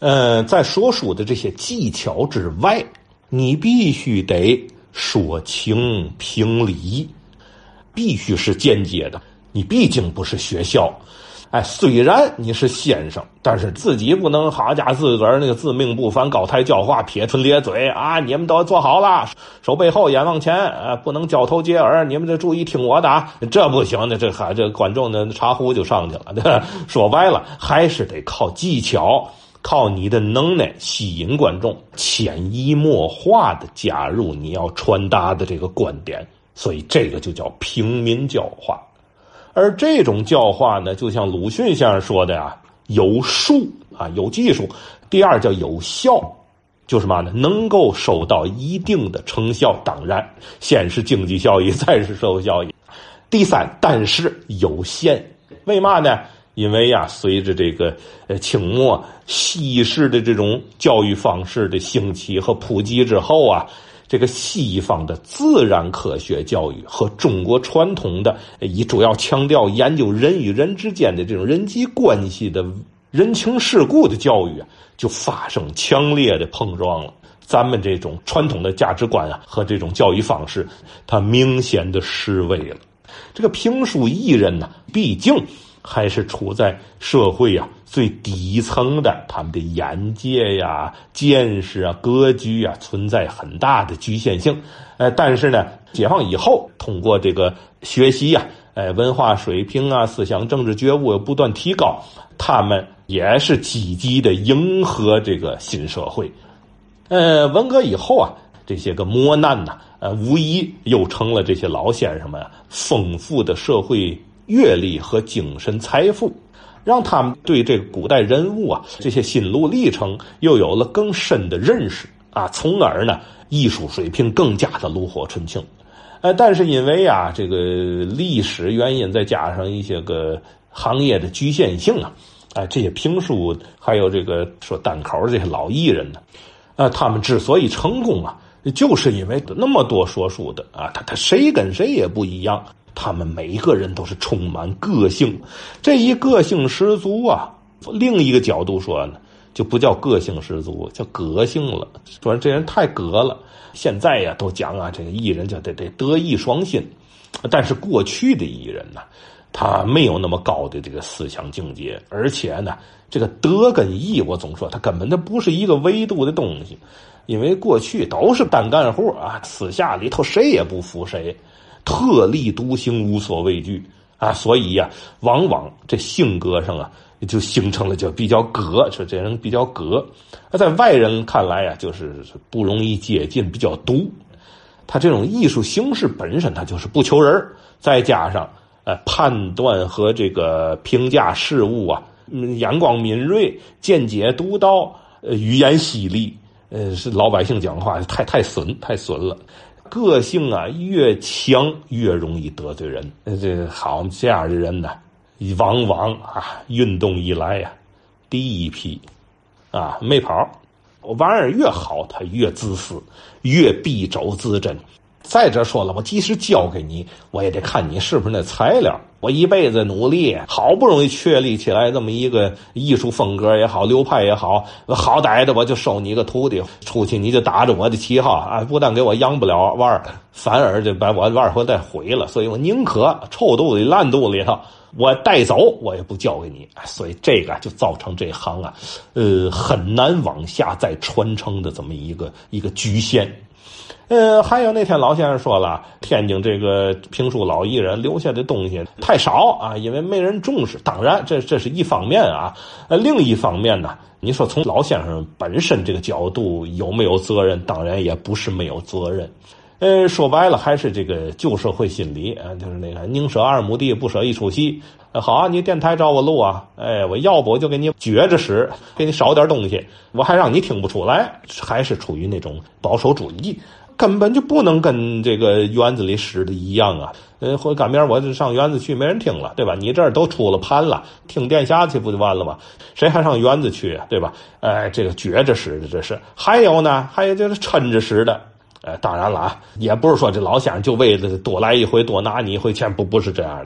呃，在说书的这些技巧之外，你必须得说情评理，必须是间接的。你毕竟不是学校。哎，虽然你是先生，但是自己不能好家自个儿那个自命不凡、高台教化、撇唇咧嘴啊！你们都坐好了，手背后，眼往前，呃，不能交头接耳，你们得注意听我的啊，这不行的，这还这观众的茶壶就上去了。对吧？说白了，还是得靠技巧，靠你的能耐吸引观众，潜移默化的加入你要传达的这个观点，所以这个就叫平民教化。而这种教化呢，就像鲁迅先生说的呀，有术啊，有技术；第二叫有效，就是嘛呢？能够收到一定的成效。当然，先是经济效益，再是社会效益。第三，但是有限。为嘛呢？因为呀，随着这个呃清末西式的这种教育方式的兴起和普及之后啊。这个西方的自然科学教育和中国传统的以主要强调研究人与人之间的这种人际关系的人情世故的教育啊，就发生强烈的碰撞了。咱们这种传统的价值观啊和这种教育方式，它明显的失位了。这个评书艺人呢，毕竟。还是处在社会呀最底层的，他们的眼界呀、见识啊、格局啊，存在很大的局限性。呃，但是呢，解放以后，通过这个学习呀，呃，文化水平啊、思想政治觉悟不断提高，他们也是积极的迎合这个新社会。呃，文革以后啊，这些个磨难呐，呃，无疑又成了这些老先生们丰富的社会。阅历和精神财富，让他们对这个古代人物啊这些心路历程又有了更深的认识啊，从而呢艺术水平更加的炉火纯青。呃，但是因为啊这个历史原因，再加上一些个行业的局限性啊，哎，这些评书还有这个说单口这些老艺人呢，啊，他们之所以成功啊，就是因为那么多说书的啊，他他谁跟谁也不一样。他们每一个人都是充满个性，这一个性十足啊。另一个角度说呢，就不叫个性十足，叫个性了。说这人太格了。现在呀，都讲啊，这个艺人就得得德艺双馨。但是过去的艺人呢，他没有那么高的这个思想境界，而且呢，这个德跟艺，我总说他根本就不是一个维度的东西，因为过去都是单干活啊，私下里头谁也不服谁。特立独行，无所畏惧啊！所以呀，往往这性格上啊，就形成了就比较格，说这人比较格。那在外人看来啊，就是不容易接近，比较毒。他这种艺术形式本身，他就是不求人再加上呃判断和这个评价事物啊，眼光敏锐，见解独到，呃，语言犀利，呃，是老百姓讲话太太损，太损了。个性啊越强越容易得罪人，这好这样的人呢，往往啊运动以来呀，第一批啊没跑，玩意儿越好他越自私，越敝帚自珍。再者说了，我即使教给你，我也得看你是不是那材料。我一辈子努力，好不容易确立起来这么一个艺术风格也好，流派也好，好歹的我就收你个徒弟，出去你就打着我的旗号啊，不但给我养不了腕儿，反而就把我腕儿再毁了。所以我宁可臭肚子烂肚里头，我带走，我也不教给你。所以这个就造成这行啊，呃，很难往下再传承的这么一个一个局限。呃，还有那天老先生说了，天津这个评书老艺人留下的东西太少啊，因为没人重视。当然，这这是一方面啊。呃，另一方面呢，你说从老先生本身这个角度有没有责任？当然也不是没有责任。呃，说白了还是这个旧社会心理啊，就是那个宁舍二亩地，不舍一出戏。好啊，你电台找我录啊，哎，我要不我就给你撅着使，给你少点东西，我还让你听不出来，还是处于那种保守主义。根本就不能跟这个园子里使的一样啊！呃，或赶明儿我就上园子去，没人听了，对吧？你这儿都出了盘了，听殿下去不就完了吗？谁还上园子去，对吧？哎，这个撅着使的这是。还有呢，还有就是抻着使的。呃，当然了啊，也不是说这老先生就为了多来一回多拿你一回钱，不不是这样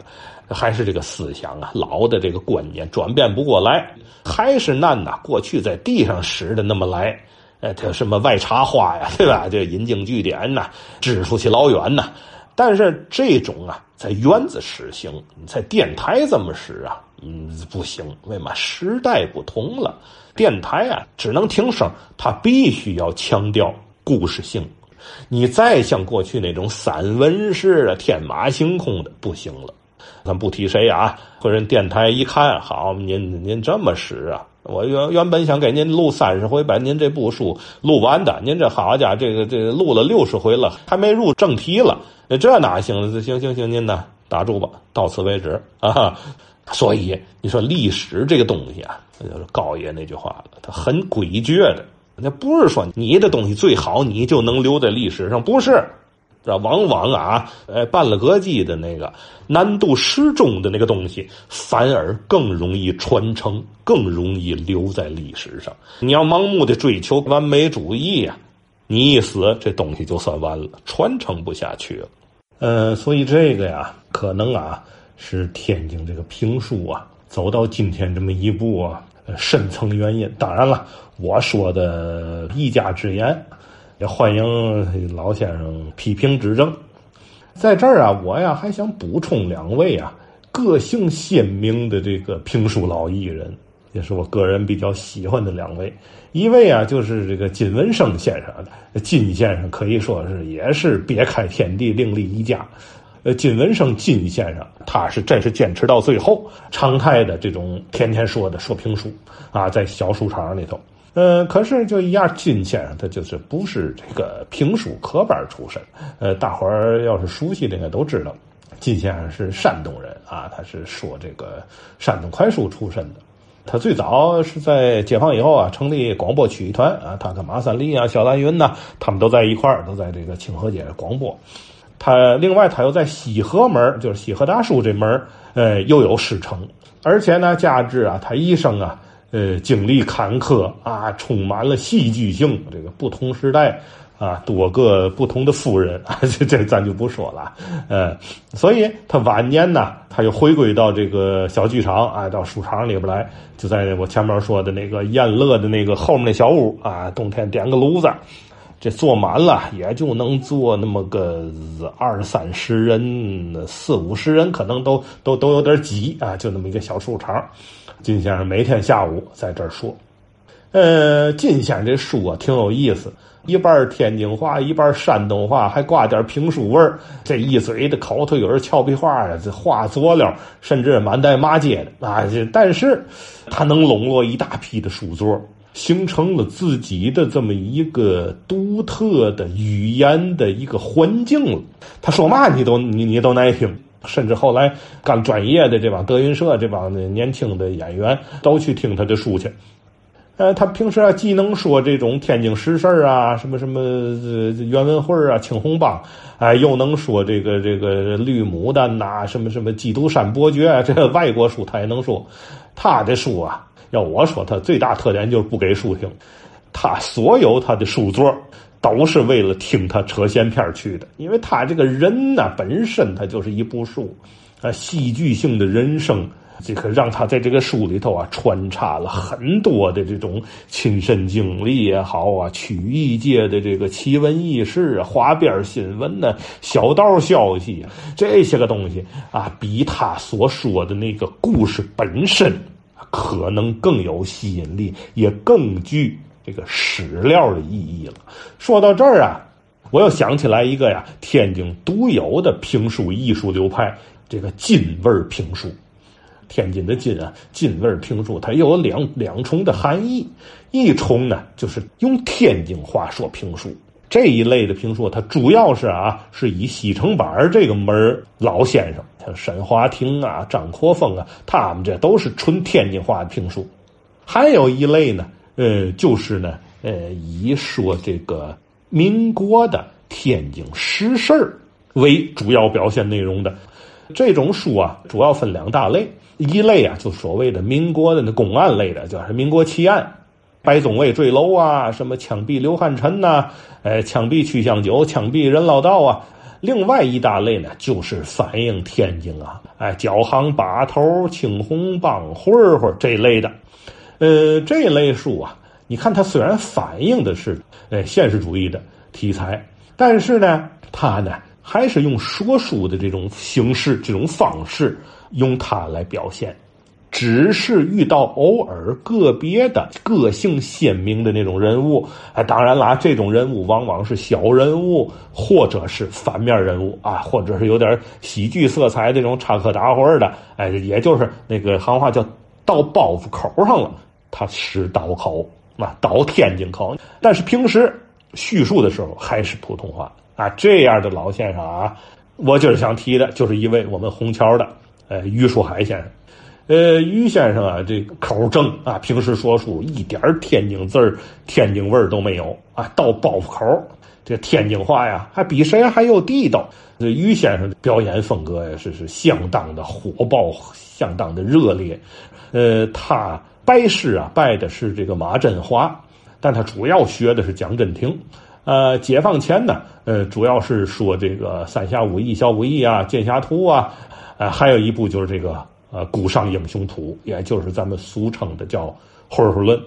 的，还是这个思想啊，老的这个观念转变不过来，还是难呐。过去在地上使的那么来，呃，这什么外插花呀，对吧？这引经据典呐，支出去老远呐。但是这种啊，在院子实行，你在电台这么使啊，嗯，不行。为嘛？时代不同了，电台啊，只能听声，它必须要强调故事性。你再像过去那种散文式的天马行空的，不行了。咱不提谁啊，或者电台一看，好，您您这么使啊？我原原本想给您录三十回，把您这部书录完的。您这好家伙，这个这个录了六十回了，还没入正题了，这哪行？行行行，您呢打住吧，到此为止啊。所以你说历史这个东西啊，那就是高爷那句话了，它很诡谲的。那不是说你的东西最好，你就能留在历史上，不是。这往往啊，呃，办了格机的那个难度适中的那个东西，反而更容易传承，更容易留在历史上。你要盲目的追求完美主义呀，你一死，这东西就算完了，传承不下去了。呃，所以这个呀，可能啊，是天津这个评书啊，走到今天这么一步啊，深层原因。当然了，我说的一家之言。也欢迎老先生批评指正。在这儿啊，我呀还想补充两位啊个性鲜明的这个评书老艺人，也是我个人比较喜欢的两位。一位啊就是这个金文生先生，金先生可以说是也是别开天地，另立一家。呃，金文生金先生，他是真是坚持到最后，常态的这种天天说的说评书啊，在小书场里头。呃，可是就一样，金先生他就是不是这个评书科班出身。呃，大伙儿要是熟悉的，应该都知道，金先生是山东人啊，他是说这个山东快书出身的。他最早是在解放以后啊，成立广播曲艺团啊，他跟马三立啊、肖兰云呐，他们都在一块儿，都在这个清河街广播。他另外他又在西河门，就是西河大叔这门呃，又有师承，而且呢，加之啊，他一生啊。呃，经历坎坷啊，充满了戏剧性。这个不同时代啊，多个不同的夫人啊，这这咱就不说了。呃，所以他晚年呢，他又回归到这个小剧场啊，到书场里边来，就在我前面说的那个宴乐的那个后面那小屋啊，冬天点个炉子，这坐满了也就能坐那么个二三十人，四五十人可能都都都有点挤啊，就那么一个小书场。金先生每天下午在这儿说，呃，金先生这书啊挺有意思，一半天津话，一半山东话，还挂点评书味儿。这一嘴的口头有人俏皮话呀，这话佐料甚至满带骂街的啊。但是，他能笼络一大批的书作，形成了自己的这么一个独特的语言的一个环境了。他说嘛，你都你你都耐听。甚至后来干专业的这帮德云社这帮年轻的演员都去听他的书去。呃，他平时啊既能说这种天津实事啊，什么什么袁文慧啊、青红帮，哎，又能说这个这个绿牡丹呐，什么什么基督山伯爵啊，这外国书他也能说。他的书啊，要我说，他最大特点就是不给书听，他所有他的书作。都是为了听他扯闲篇去的，因为他这个人呢，本身他就是一部书，啊，戏剧性的人生，这个让他在这个书里头啊，穿插了很多的这种亲身经历也好啊，曲艺界的这个奇闻异事啊，花边新闻呢，小道消息啊，这些个东西啊，比他所说的那个故事本身可能更有吸引力，也更具。这个史料的意义了。说到这儿啊，我又想起来一个呀，天津独有的评书艺术流派，这个津味评书。天津的津啊，津味评书，它有两两重的含义。一重呢，就是用天津话说评书这一类的评书，它主要是啊，是以西城板这个门老先生，像沈华亭啊、张阔峰啊，他们这都是纯天津话的评书。还有一类呢。呃，就是呢，呃，以说这个民国的天津实事为主要表现内容的这种书啊，主要分两大类，一类啊，就所谓的民国的那公案类的，叫是民国奇案，白总卫坠楼啊，什么枪毙刘汉臣呐，呃，枪毙曲香九，枪毙任老道啊。另外一大类呢，就是反映天津啊，哎，脚行把头、青红帮混混这类的。呃，这类书啊，你看它虽然反映的是呃现实主义的题材，但是呢，它呢还是用说书的这种形式、这种方式，用它来表现。只是遇到偶尔个别的个性鲜明的那种人物，哎，当然啦，这种人物往往是小人物，或者是反面人物啊，或者是有点喜剧色彩这种插科打诨的，哎，也就是那个行话叫到包袱口上了，他使刀口啊，到天津口。但是平时叙述的时候还是普通话啊，这样的老先生啊，我今儿想提的就是一位我们虹桥的，呃，于树海先生。呃，于先生啊，这口正啊，平时说书一点天津字儿、天津味儿都没有啊，到包袱口，这天津话呀，还比谁还要地道。这于先生的表演风格呀，是是相当的火爆，相当的热烈。呃，他拜师啊，拜的是这个马振华，但他主要学的是蒋振廷。呃，解放前呢，呃，主要是说这个三侠五义、小五义啊、剑侠图啊，呃，还有一部就是这个。呃，古上英雄图，也就是咱们俗称的叫《混混论》。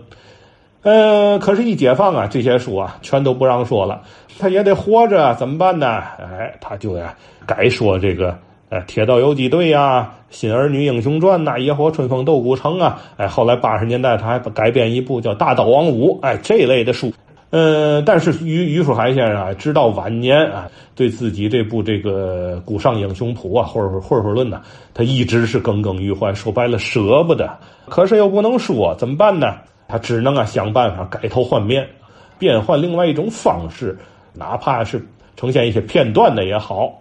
呃，可是，一解放啊，这些书啊，全都不让说了。他也得活着，怎么办呢？哎，他就呀，改说这个呃，《铁道游击队》呀，《新儿女英雄传》呐，《野火春风斗古城》啊。哎，后来八十年代他还改编一部叫《大刀王五》哎，这类的书。呃，但是于于树海先生啊，直到晚年啊，对自己这部这个《古上英雄谱》啊，或者《混混论》呢，他一直是耿耿于怀，说白了舍不得，可是又不能说，怎么办呢？他只能啊想办法改头换面，变换另外一种方式，哪怕是呈现一些片段的也好。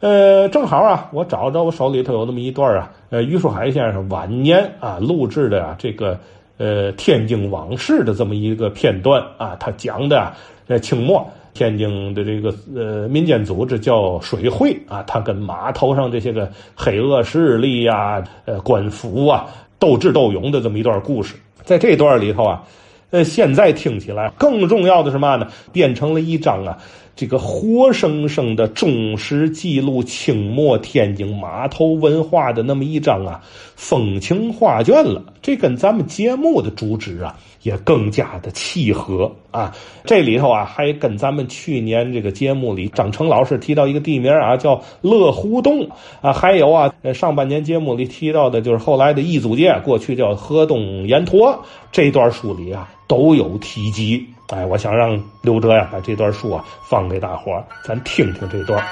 呃，正好啊，我找着我手里头有那么一段啊，呃，于树海先生晚年啊录制的啊这个。呃，天津往事的这么一个片段啊，他讲的在清末天津的这个呃民间组织叫水会啊，他跟码头上这些个黑恶势力呀、呃官府啊斗智斗勇的这么一段故事，在这段里头啊，呃，现在听起来更重要的是嘛呢？变成了一张啊。这个活生生的忠实记录清末天津码头文化的那么一张啊风情画卷了，这跟咱们节目的主旨啊也更加的契合啊。这里头啊还跟咱们去年这个节目里张成老师提到一个地名啊叫乐湖洞啊，还有啊上半年节目里提到的就是后来的易祖界，过去叫河东盐陀，这段书里啊都有提及。哎，我想让刘哲呀把这段书啊放给大伙儿，咱听听这段。